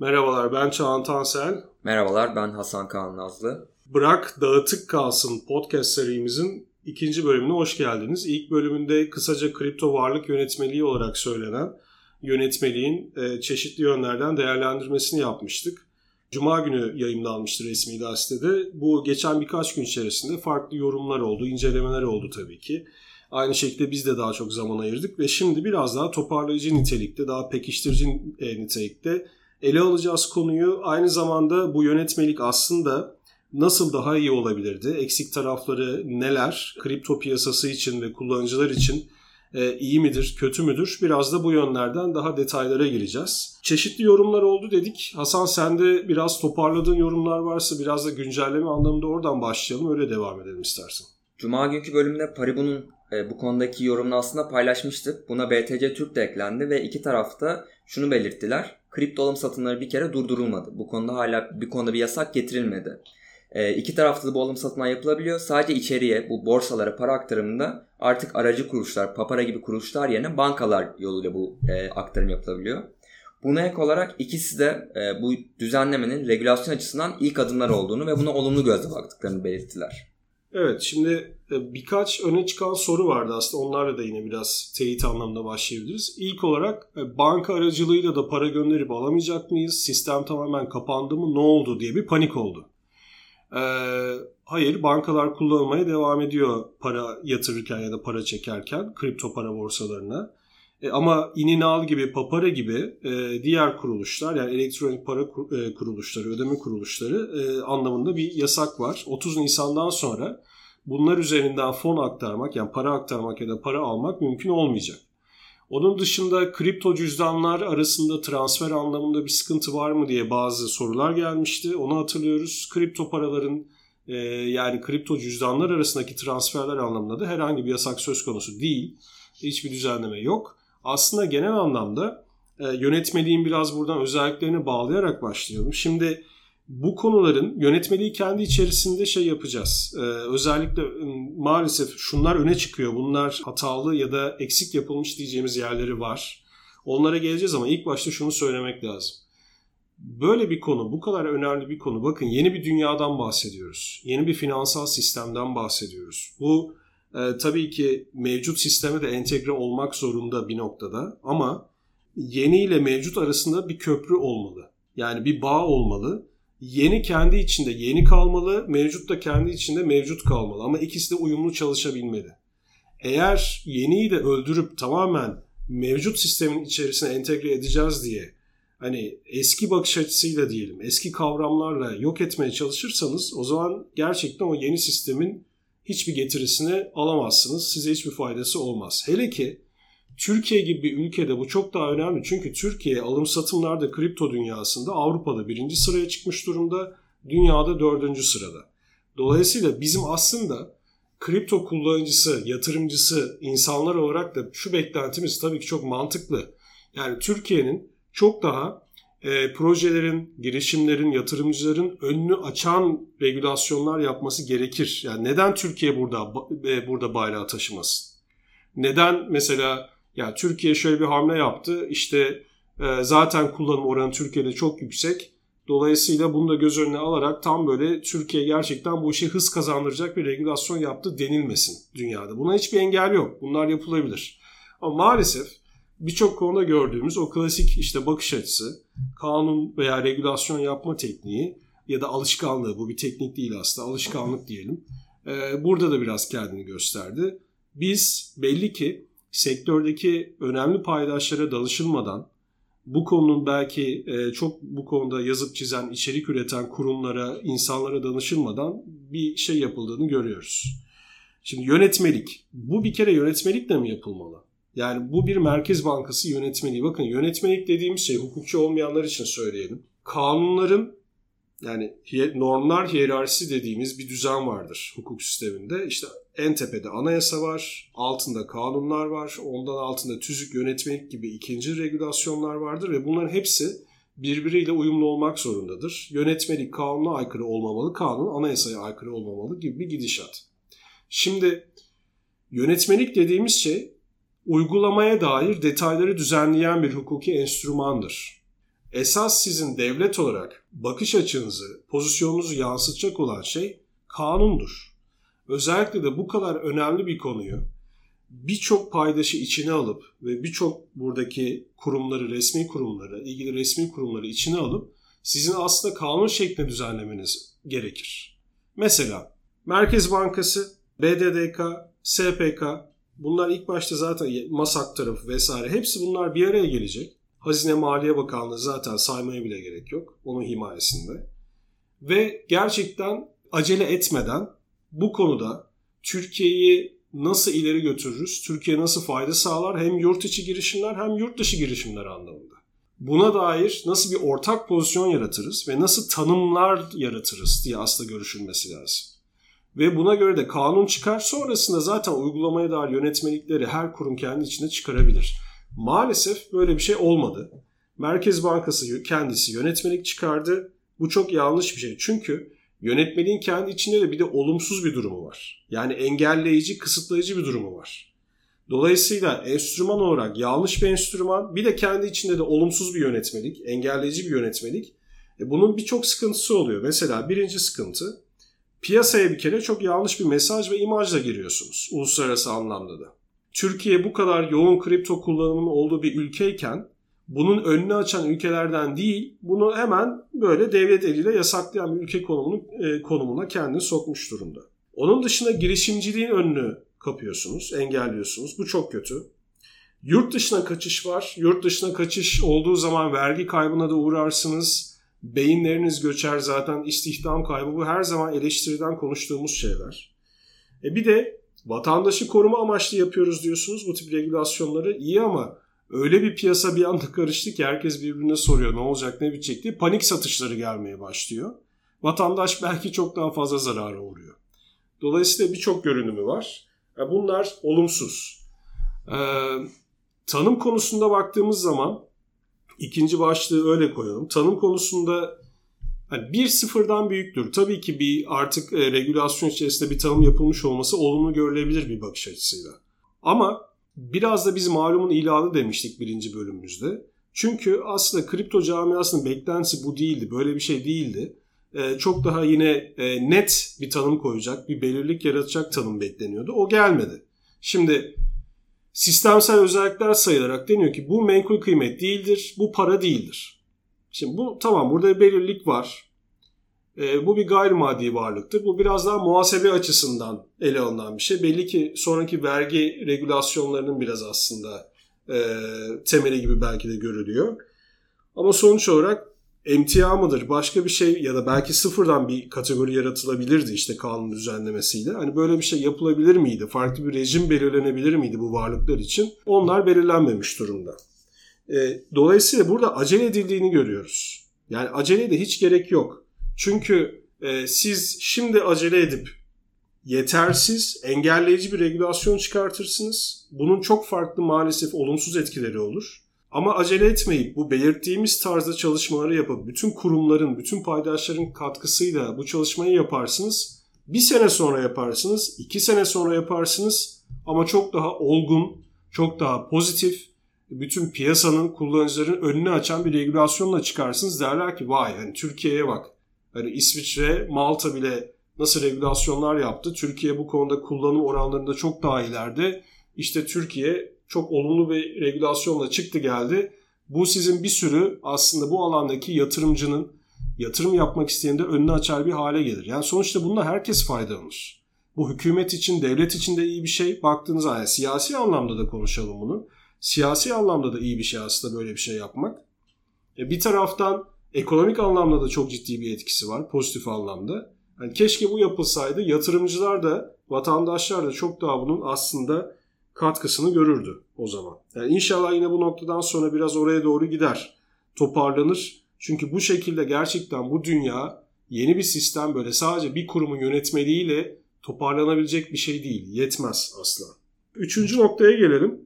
Merhabalar ben Çağan Tansel. Merhabalar ben Hasan Kaan Nazlı. Bırak Dağıtık Kalsın podcast serimizin ikinci bölümüne hoş geldiniz. İlk bölümünde kısaca kripto varlık yönetmeliği olarak söylenen yönetmeliğin e, çeşitli yönlerden değerlendirmesini yapmıştık. Cuma günü yayınlanmıştı resmi gazetede. Bu geçen birkaç gün içerisinde farklı yorumlar oldu, incelemeler oldu tabii ki. Aynı şekilde biz de daha çok zaman ayırdık ve şimdi biraz daha toparlayıcı nitelikte, daha pekiştirici e, nitelikte ele alacağız konuyu. Aynı zamanda bu yönetmelik aslında nasıl daha iyi olabilirdi? Eksik tarafları neler? Kripto piyasası için ve kullanıcılar için e, iyi midir, kötü müdür? Biraz da bu yönlerden daha detaylara gireceğiz. Çeşitli yorumlar oldu dedik. Hasan sende biraz toparladığın yorumlar varsa biraz da güncelleme anlamında oradan başlayalım. Öyle devam edelim istersen. Cuma günkü bölümde Paribu'nun e, bu konudaki yorumunu aslında paylaşmıştık. Buna BTC Türk de eklendi ve iki tarafta şunu belirttiler. Kripto alım satımları bir kere durdurulmadı. Bu konuda hala bir konuda bir yasak getirilmedi. E, iki tarafta da bu alım satımlar yapılabiliyor. Sadece içeriye bu borsalara para aktarımında artık aracı kuruluşlar, papara gibi kuruluşlar yerine bankalar yoluyla bu e, aktarım yapılabiliyor. Buna ek olarak ikisi de e, bu düzenlemenin regülasyon açısından ilk adımlar olduğunu ve buna olumlu gözle baktıklarını belirttiler. Evet şimdi e, birkaç öne çıkan soru vardı aslında onlarla da yine biraz teyit anlamında başlayabiliriz. İlk olarak e, banka aracılığıyla da para gönderip alamayacak mıyız? Sistem tamamen kapandı mı? Ne oldu diye bir panik oldu. Ee, hayır bankalar kullanmaya devam ediyor para yatırırken ya da para çekerken kripto para borsalarına. E, ama İninal gibi, Papara gibi e, diğer kuruluşlar yani elektronik para e, kuruluşları, ödeme kuruluşları e, anlamında bir yasak var. 30 Nisan'dan sonra bunlar üzerinden fon aktarmak yani para aktarmak ya da para almak mümkün olmayacak. Onun dışında kripto cüzdanlar arasında transfer anlamında bir sıkıntı var mı diye bazı sorular gelmişti. Onu hatırlıyoruz. Kripto paraların e, yani kripto cüzdanlar arasındaki transferler anlamında da herhangi bir yasak söz konusu değil. Hiçbir düzenleme yok. Aslında genel anlamda e, yönetmeliğin biraz buradan özelliklerini bağlayarak başlayalım. Şimdi bu konuların yönetmeliği kendi içerisinde şey yapacağız. Ee, özellikle maalesef şunlar öne çıkıyor. Bunlar hatalı ya da eksik yapılmış diyeceğimiz yerleri var. Onlara geleceğiz ama ilk başta şunu söylemek lazım. Böyle bir konu, bu kadar önemli bir konu. Bakın yeni bir dünyadan bahsediyoruz. Yeni bir finansal sistemden bahsediyoruz. Bu e, tabii ki mevcut sisteme de entegre olmak zorunda bir noktada. Ama yeni ile mevcut arasında bir köprü olmalı. Yani bir bağ olmalı Yeni kendi içinde yeni kalmalı, mevcut da kendi içinde mevcut kalmalı ama ikisi de uyumlu çalışabilmeli. Eğer yeniyi de öldürüp tamamen mevcut sistemin içerisine entegre edeceğiz diye hani eski bakış açısıyla diyelim, eski kavramlarla yok etmeye çalışırsanız o zaman gerçekten o yeni sistemin hiçbir getirisini alamazsınız. Size hiçbir faydası olmaz. Hele ki Türkiye gibi bir ülkede bu çok daha önemli. Çünkü Türkiye alım satımlarda kripto dünyasında Avrupa'da birinci sıraya çıkmış durumda. Dünyada dördüncü sırada. Dolayısıyla bizim aslında kripto kullanıcısı, yatırımcısı insanlar olarak da şu beklentimiz tabii ki çok mantıklı. Yani Türkiye'nin çok daha e, projelerin, girişimlerin, yatırımcıların önünü açan regülasyonlar yapması gerekir. Yani neden Türkiye burada e, burada bayrağı taşımasın? Neden mesela yani Türkiye şöyle bir hamle yaptı. İşte e, zaten kullanım oranı Türkiye'de çok yüksek. Dolayısıyla bunu da göz önüne alarak tam böyle Türkiye gerçekten bu işe hız kazandıracak bir regülasyon yaptı denilmesin dünyada. Buna hiçbir engel yok. Bunlar yapılabilir. Ama maalesef birçok konuda gördüğümüz o klasik işte bakış açısı, kanun veya regülasyon yapma tekniği ya da alışkanlığı bu bir teknik değil aslında alışkanlık diyelim. Ee, burada da biraz kendini gösterdi. Biz belli ki sektördeki önemli paydaşlara danışılmadan bu konunun belki e, çok bu konuda yazıp çizen, içerik üreten kurumlara, insanlara danışılmadan bir şey yapıldığını görüyoruz. Şimdi yönetmelik. Bu bir kere yönetmelikle mi yapılmalı? Yani bu bir Merkez Bankası yönetmeliği. Bakın yönetmelik dediğimiz şey hukukçu olmayanlar için söyleyelim. Kanunların yani normlar hiyerarşisi dediğimiz bir düzen vardır hukuk sisteminde. İşte en tepede anayasa var, altında kanunlar var, ondan altında tüzük yönetmelik gibi ikinci regülasyonlar vardır ve bunların hepsi birbiriyle uyumlu olmak zorundadır. Yönetmelik kanuna aykırı olmamalı, kanun anayasaya aykırı olmamalı gibi bir gidişat. Şimdi yönetmelik dediğimiz şey uygulamaya dair detayları düzenleyen bir hukuki enstrümandır. esas sizin devlet olarak bakış açınızı, pozisyonunuzu yansıtacak olan şey kanundur. Özellikle de bu kadar önemli bir konuyu birçok paydaşı içine alıp ve birçok buradaki kurumları, resmi kurumları, ilgili resmi kurumları içine alıp sizin aslında kanun şeklinde düzenlemeniz gerekir. Mesela Merkez Bankası, BDDK, SPK bunlar ilk başta zaten MASAK tarafı vesaire hepsi bunlar bir araya gelecek. Hazine Maliye Bakanlığı zaten saymaya bile gerek yok. Onun himayesinde. Ve gerçekten acele etmeden bu konuda Türkiye'yi nasıl ileri götürürüz, Türkiye nasıl fayda sağlar hem yurt içi girişimler hem yurt dışı girişimler anlamında. Buna dair nasıl bir ortak pozisyon yaratırız ve nasıl tanımlar yaratırız diye aslında görüşülmesi lazım. Ve buna göre de kanun çıkar sonrasında zaten uygulamaya dair yönetmelikleri her kurum kendi içinde çıkarabilir. Maalesef böyle bir şey olmadı. Merkez Bankası kendisi yönetmelik çıkardı. Bu çok yanlış bir şey. Çünkü yönetmeliğin kendi içinde de bir de olumsuz bir durumu var. Yani engelleyici, kısıtlayıcı bir durumu var. Dolayısıyla enstrüman olarak yanlış bir enstrüman, bir de kendi içinde de olumsuz bir yönetmelik, engelleyici bir yönetmelik. E bunun birçok sıkıntısı oluyor. Mesela birinci sıkıntı, piyasaya bir kere çok yanlış bir mesaj ve imajla giriyorsunuz uluslararası anlamda da. Türkiye bu kadar yoğun kripto kullanımının olduğu bir ülkeyken bunun önünü açan ülkelerden değil, bunu hemen böyle devlet eliyle yasaklayan bir ülke konumunu, e, konumuna kendini sokmuş durumda. Onun dışında girişimciliğin önünü kapıyorsunuz, engelliyorsunuz. Bu çok kötü. Yurt dışına kaçış var. Yurt dışına kaçış olduğu zaman vergi kaybına da uğrarsınız. Beyinleriniz göçer zaten istihdam kaybı. Bu her zaman eleştiriden konuştuğumuz şeyler. E bir de vatandaşı koruma amaçlı yapıyoruz diyorsunuz bu tip regülasyonları. iyi ama öyle bir piyasa bir anda karıştı ki herkes birbirine soruyor ne olacak ne bitecek diye panik satışları gelmeye başlıyor. Vatandaş belki çok daha fazla zarara uğruyor. Dolayısıyla birçok görünümü var. E, bunlar olumsuz. Ee, tanım konusunda baktığımız zaman ikinci başlığı öyle koyalım. Tanım konusunda hani bir sıfırdan büyüktür. Tabii ki bir artık e, regülasyon içerisinde bir tanım yapılmış olması olumlu görülebilir bir bakış açısıyla. Ama biraz da biz malumun ilanı demiştik birinci bölümümüzde. Çünkü aslında kripto camiasının beklentisi bu değildi. Böyle bir şey değildi. Ee, çok daha yine e, net bir tanım koyacak, bir belirlik yaratacak tanım bekleniyordu. O gelmedi. Şimdi sistemsel özellikler sayılarak deniyor ki bu menkul kıymet değildir, bu para değildir. Şimdi bu tamam burada bir belirlik var. E, bu bir gayrimaddi varlıktır. Bu biraz daha muhasebe açısından ele alınan bir şey. Belli ki sonraki vergi regülasyonlarının biraz aslında e, temeli gibi belki de görülüyor. Ama sonuç olarak emtia mıdır başka bir şey ya da belki sıfırdan bir kategori yaratılabilirdi işte kanun düzenlemesiyle. Hani böyle bir şey yapılabilir miydi? Farklı bir rejim belirlenebilir miydi bu varlıklar için? Onlar belirlenmemiş durumda. E, dolayısıyla burada acele edildiğini görüyoruz. Yani aceleye de hiç gerek yok. Çünkü e, siz şimdi acele edip yetersiz, engelleyici bir regülasyon çıkartırsınız. Bunun çok farklı maalesef olumsuz etkileri olur. Ama acele etmeyip bu belirttiğimiz tarzda çalışmaları yapıp bütün kurumların, bütün paydaşların katkısıyla bu çalışmayı yaparsınız. Bir sene sonra yaparsınız, iki sene sonra yaparsınız ama çok daha olgun, çok daha pozitif, bütün piyasanın, kullanıcıların önünü açan bir regülasyonla çıkarsınız. Derler ki vay hani Türkiye'ye bak. Hani İsviçre, Malta bile nasıl regülasyonlar yaptı. Türkiye bu konuda kullanım oranlarında çok daha ileride. İşte Türkiye çok olumlu bir regülasyonla çıktı geldi. Bu sizin bir sürü aslında bu alandaki yatırımcının yatırım yapmak isteyen de önünü açar bir hale gelir. Yani sonuçta bunda herkes faydalanır. Bu hükümet için, devlet için de iyi bir şey. Baktığınız yani siyasi anlamda da konuşalım bunu. Siyasi anlamda da iyi bir şey aslında böyle bir şey yapmak. E bir taraftan ekonomik anlamda da çok ciddi bir etkisi var. Pozitif anlamda. Yani keşke bu yapılsaydı yatırımcılar da vatandaşlar da çok daha bunun aslında katkısını görürdü o zaman. Yani inşallah yine bu noktadan sonra biraz oraya doğru gider. Toparlanır. Çünkü bu şekilde gerçekten bu dünya yeni bir sistem böyle sadece bir kurumun yönetmeliğiyle toparlanabilecek bir şey değil. Yetmez asla. Üçüncü noktaya gelelim.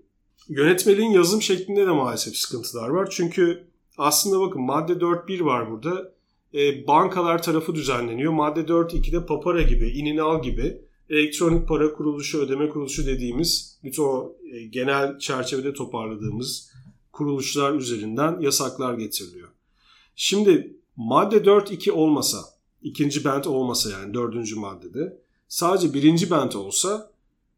Yönetmeliğin yazım şeklinde de maalesef sıkıntılar var. Çünkü aslında bakın madde 4.1 var burada. E, bankalar tarafı düzenleniyor. Madde 4.2'de papara gibi, ininal gibi elektronik para kuruluşu, ödeme kuruluşu dediğimiz bütün o e, genel çerçevede toparladığımız kuruluşlar üzerinden yasaklar getiriliyor. Şimdi madde 4.2 olmasa, ikinci bent olmasa yani dördüncü maddede sadece birinci bent olsa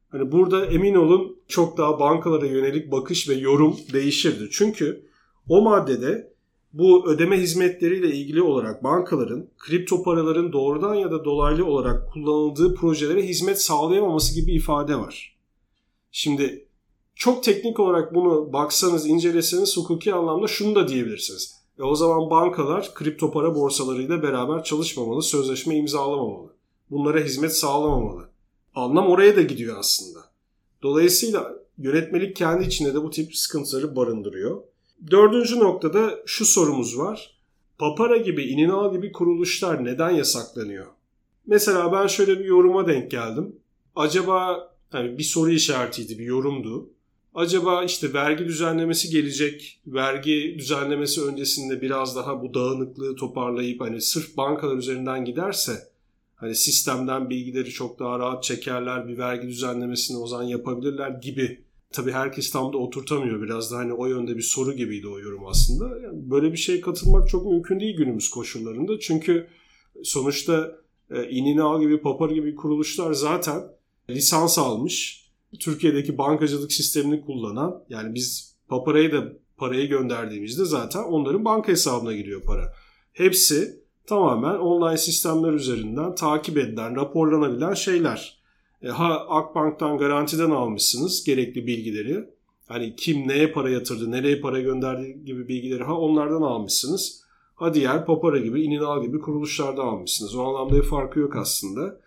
hani burada emin olun çok daha bankalara yönelik bakış ve yorum değişirdi. Çünkü o maddede bu ödeme hizmetleriyle ilgili olarak bankaların kripto paraların doğrudan ya da dolaylı olarak kullanıldığı projelere hizmet sağlayamaması gibi ifade var. Şimdi çok teknik olarak bunu baksanız, inceleseniz hukuki anlamda şunu da diyebilirsiniz. E o zaman bankalar kripto para borsalarıyla beraber çalışmamalı, sözleşme imzalamamalı. Bunlara hizmet sağlamamalı. Anlam oraya da gidiyor aslında. Dolayısıyla yönetmelik kendi içinde de bu tip sıkıntıları barındırıyor. Dördüncü noktada şu sorumuz var. Papara gibi, İninal gibi kuruluşlar neden yasaklanıyor? Mesela ben şöyle bir yoruma denk geldim. Acaba yani bir soru işaretiydi, bir yorumdu. Acaba işte vergi düzenlemesi gelecek. Vergi düzenlemesi öncesinde biraz daha bu dağınıklığı toparlayıp hani sırf bankalar üzerinden giderse hani sistemden bilgileri çok daha rahat çekerler. Bir vergi düzenlemesini o zaman yapabilirler gibi tabii herkes tam da oturtamıyor. Biraz da hani o yönde bir soru gibiydi o yorum aslında. Yani böyle bir şeye katılmak çok mümkün değil günümüz koşullarında. Çünkü sonuçta e, İninal gibi, Papar gibi kuruluşlar zaten lisans almış. Türkiye'deki bankacılık sistemini kullanan yani biz Papara'ya da parayı gönderdiğimizde zaten onların banka hesabına giriyor para. Hepsi tamamen online sistemler üzerinden takip edilen, raporlanabilen şeyler. E, ha Akbank'tan garantiden almışsınız gerekli bilgileri. Hani kim neye para yatırdı, nereye para gönderdi gibi bilgileri ha onlardan almışsınız. Ha diğer Papara gibi, İninal gibi kuruluşlardan almışsınız. O anlamda bir farkı yok aslında.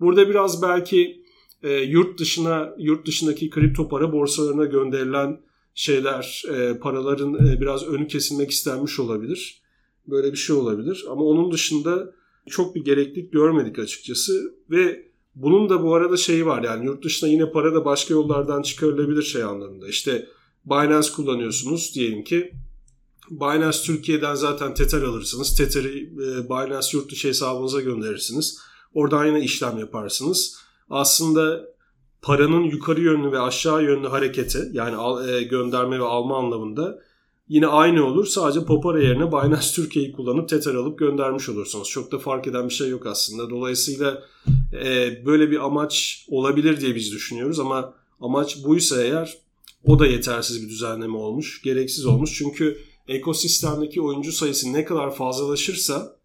Burada biraz belki e, yurt dışına, yurt dışındaki kripto para borsalarına gönderilen şeyler, e, paraların e, biraz önü kesilmek istenmiş olabilir. Böyle bir şey olabilir. Ama onun dışında çok bir gereklilik görmedik açıkçası ve bunun da bu arada şeyi var yani yurt dışına yine para da başka yollardan çıkarılabilir şey anlamında. İşte Binance kullanıyorsunuz diyelim ki. Binance Türkiye'den zaten Tether alırsınız. Tether'i e, Binance yurt dışı hesabınıza gönderirsiniz. Oradan yine işlem yaparsınız. Aslında paranın yukarı yönlü ve aşağı yönlü hareketi yani e, gönderme ve alma anlamında yine aynı olur. Sadece Popara yerine Binance Türkiye'yi kullanıp Tether alıp göndermiş olursunuz. Çok da fark eden bir şey yok aslında. Dolayısıyla e, böyle bir amaç olabilir diye biz düşünüyoruz ama amaç buysa eğer o da yetersiz bir düzenleme olmuş. Gereksiz olmuş. Çünkü ekosistemdeki oyuncu sayısı ne kadar fazlalaşırsa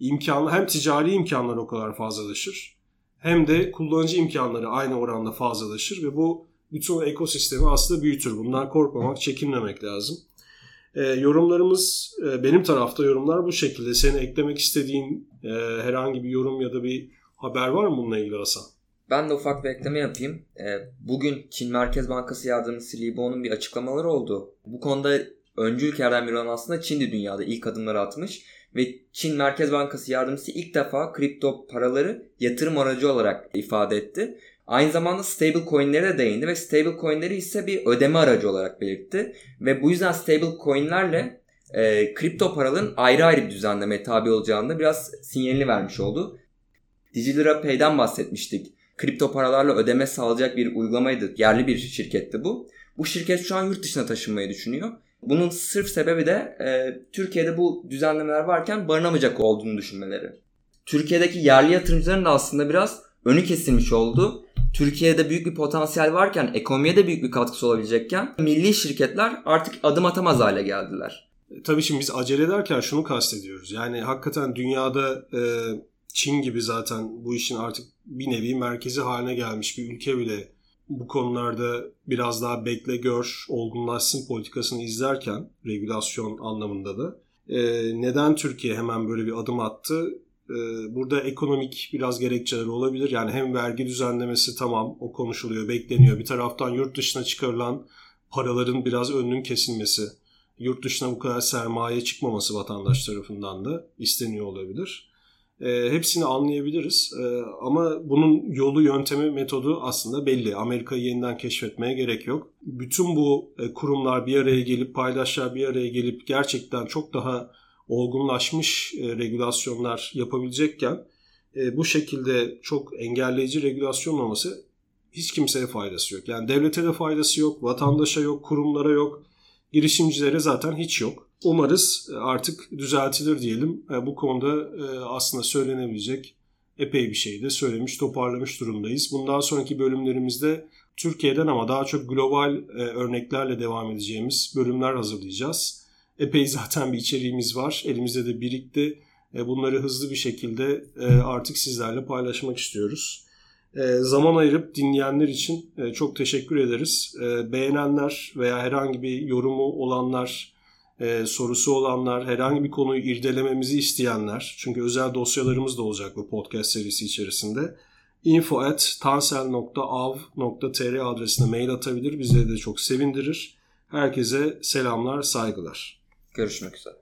imkanı hem ticari imkanlar o kadar fazlalaşır hem de kullanıcı imkanları aynı oranda fazlalaşır ve bu bütün ekosistemi aslında büyütür. Bundan korkmamak, çekinmemek lazım. E, yorumlarımız e, benim tarafta yorumlar bu şekilde. Senin eklemek istediğin e, herhangi bir yorum ya da bir haber var mı bununla ilgili Hasan? Ben de ufak bir ekleme yapayım. E, bugün Çin Merkez Bankası yardımcısı Li Bo'nun bir açıklamaları oldu. Bu konuda öncü ülkelerden biri olan aslında Çin'di dünyada ilk adımları atmış. Ve Çin Merkez Bankası yardımcısı ilk defa kripto paraları yatırım aracı olarak ifade etti. Aynı zamanda stable coin'lere de değindi ve stable coin'leri ise bir ödeme aracı olarak belirtti. Ve bu yüzden stable coin'lerle e, kripto paraların ayrı ayrı bir düzenlemeye tabi olacağını biraz sinyalini vermiş oldu. Digilira Pay'den bahsetmiştik. Kripto paralarla ödeme sağlayacak bir uygulamaydı. Yerli bir şirketti bu. Bu şirket şu an yurt dışına taşınmayı düşünüyor. Bunun sırf sebebi de e, Türkiye'de bu düzenlemeler varken barınamayacak olduğunu düşünmeleri. Türkiye'deki yerli yatırımcıların da aslında biraz önü kesilmiş oldu. Türkiye'de büyük bir potansiyel varken, ekonomiye de büyük bir katkısı olabilecekken milli şirketler artık adım atamaz hale geldiler. E, tabii şimdi biz acele ederken şunu kastediyoruz. Yani hakikaten dünyada e, Çin gibi zaten bu işin artık bir nevi merkezi haline gelmiş bir ülke bile bu konularda biraz daha bekle gör, olgunlaşsın politikasını izlerken regülasyon anlamında da e, neden Türkiye hemen böyle bir adım attı? E, burada ekonomik biraz gerekçeler olabilir. Yani hem vergi düzenlemesi tamam o konuşuluyor, bekleniyor. Bir taraftan yurt dışına çıkarılan paraların biraz önünün kesilmesi, yurt dışına bu kadar sermaye çıkmaması vatandaş tarafından da isteniyor olabilir. E, hepsini anlayabiliriz e, ama bunun yolu, yöntemi, metodu aslında belli. Amerika'yı yeniden keşfetmeye gerek yok. Bütün bu e, kurumlar bir araya gelip, paydaşlar bir araya gelip gerçekten çok daha olgunlaşmış e, regülasyonlar yapabilecekken e, bu şekilde çok engelleyici regülasyon olması hiç kimseye faydası yok. Yani devlete de faydası yok, vatandaşa yok, kurumlara yok, girişimcilere zaten hiç yok. Umarız artık düzeltilir diyelim. Bu konuda aslında söylenebilecek epey bir şey de söylemiş, toparlamış durumdayız. Bundan sonraki bölümlerimizde Türkiye'den ama daha çok global örneklerle devam edeceğimiz bölümler hazırlayacağız. Epey zaten bir içeriğimiz var. Elimizde de birikti. Bunları hızlı bir şekilde artık sizlerle paylaşmak istiyoruz. Zaman ayırıp dinleyenler için çok teşekkür ederiz. Beğenenler veya herhangi bir yorumu olanlar, sorusu olanlar, herhangi bir konuyu irdelememizi isteyenler, çünkü özel dosyalarımız da olacak bu podcast serisi içerisinde info at tansel.av.tr adresine mail atabilir. Bizleri de çok sevindirir. Herkese selamlar, saygılar. Görüşmek üzere.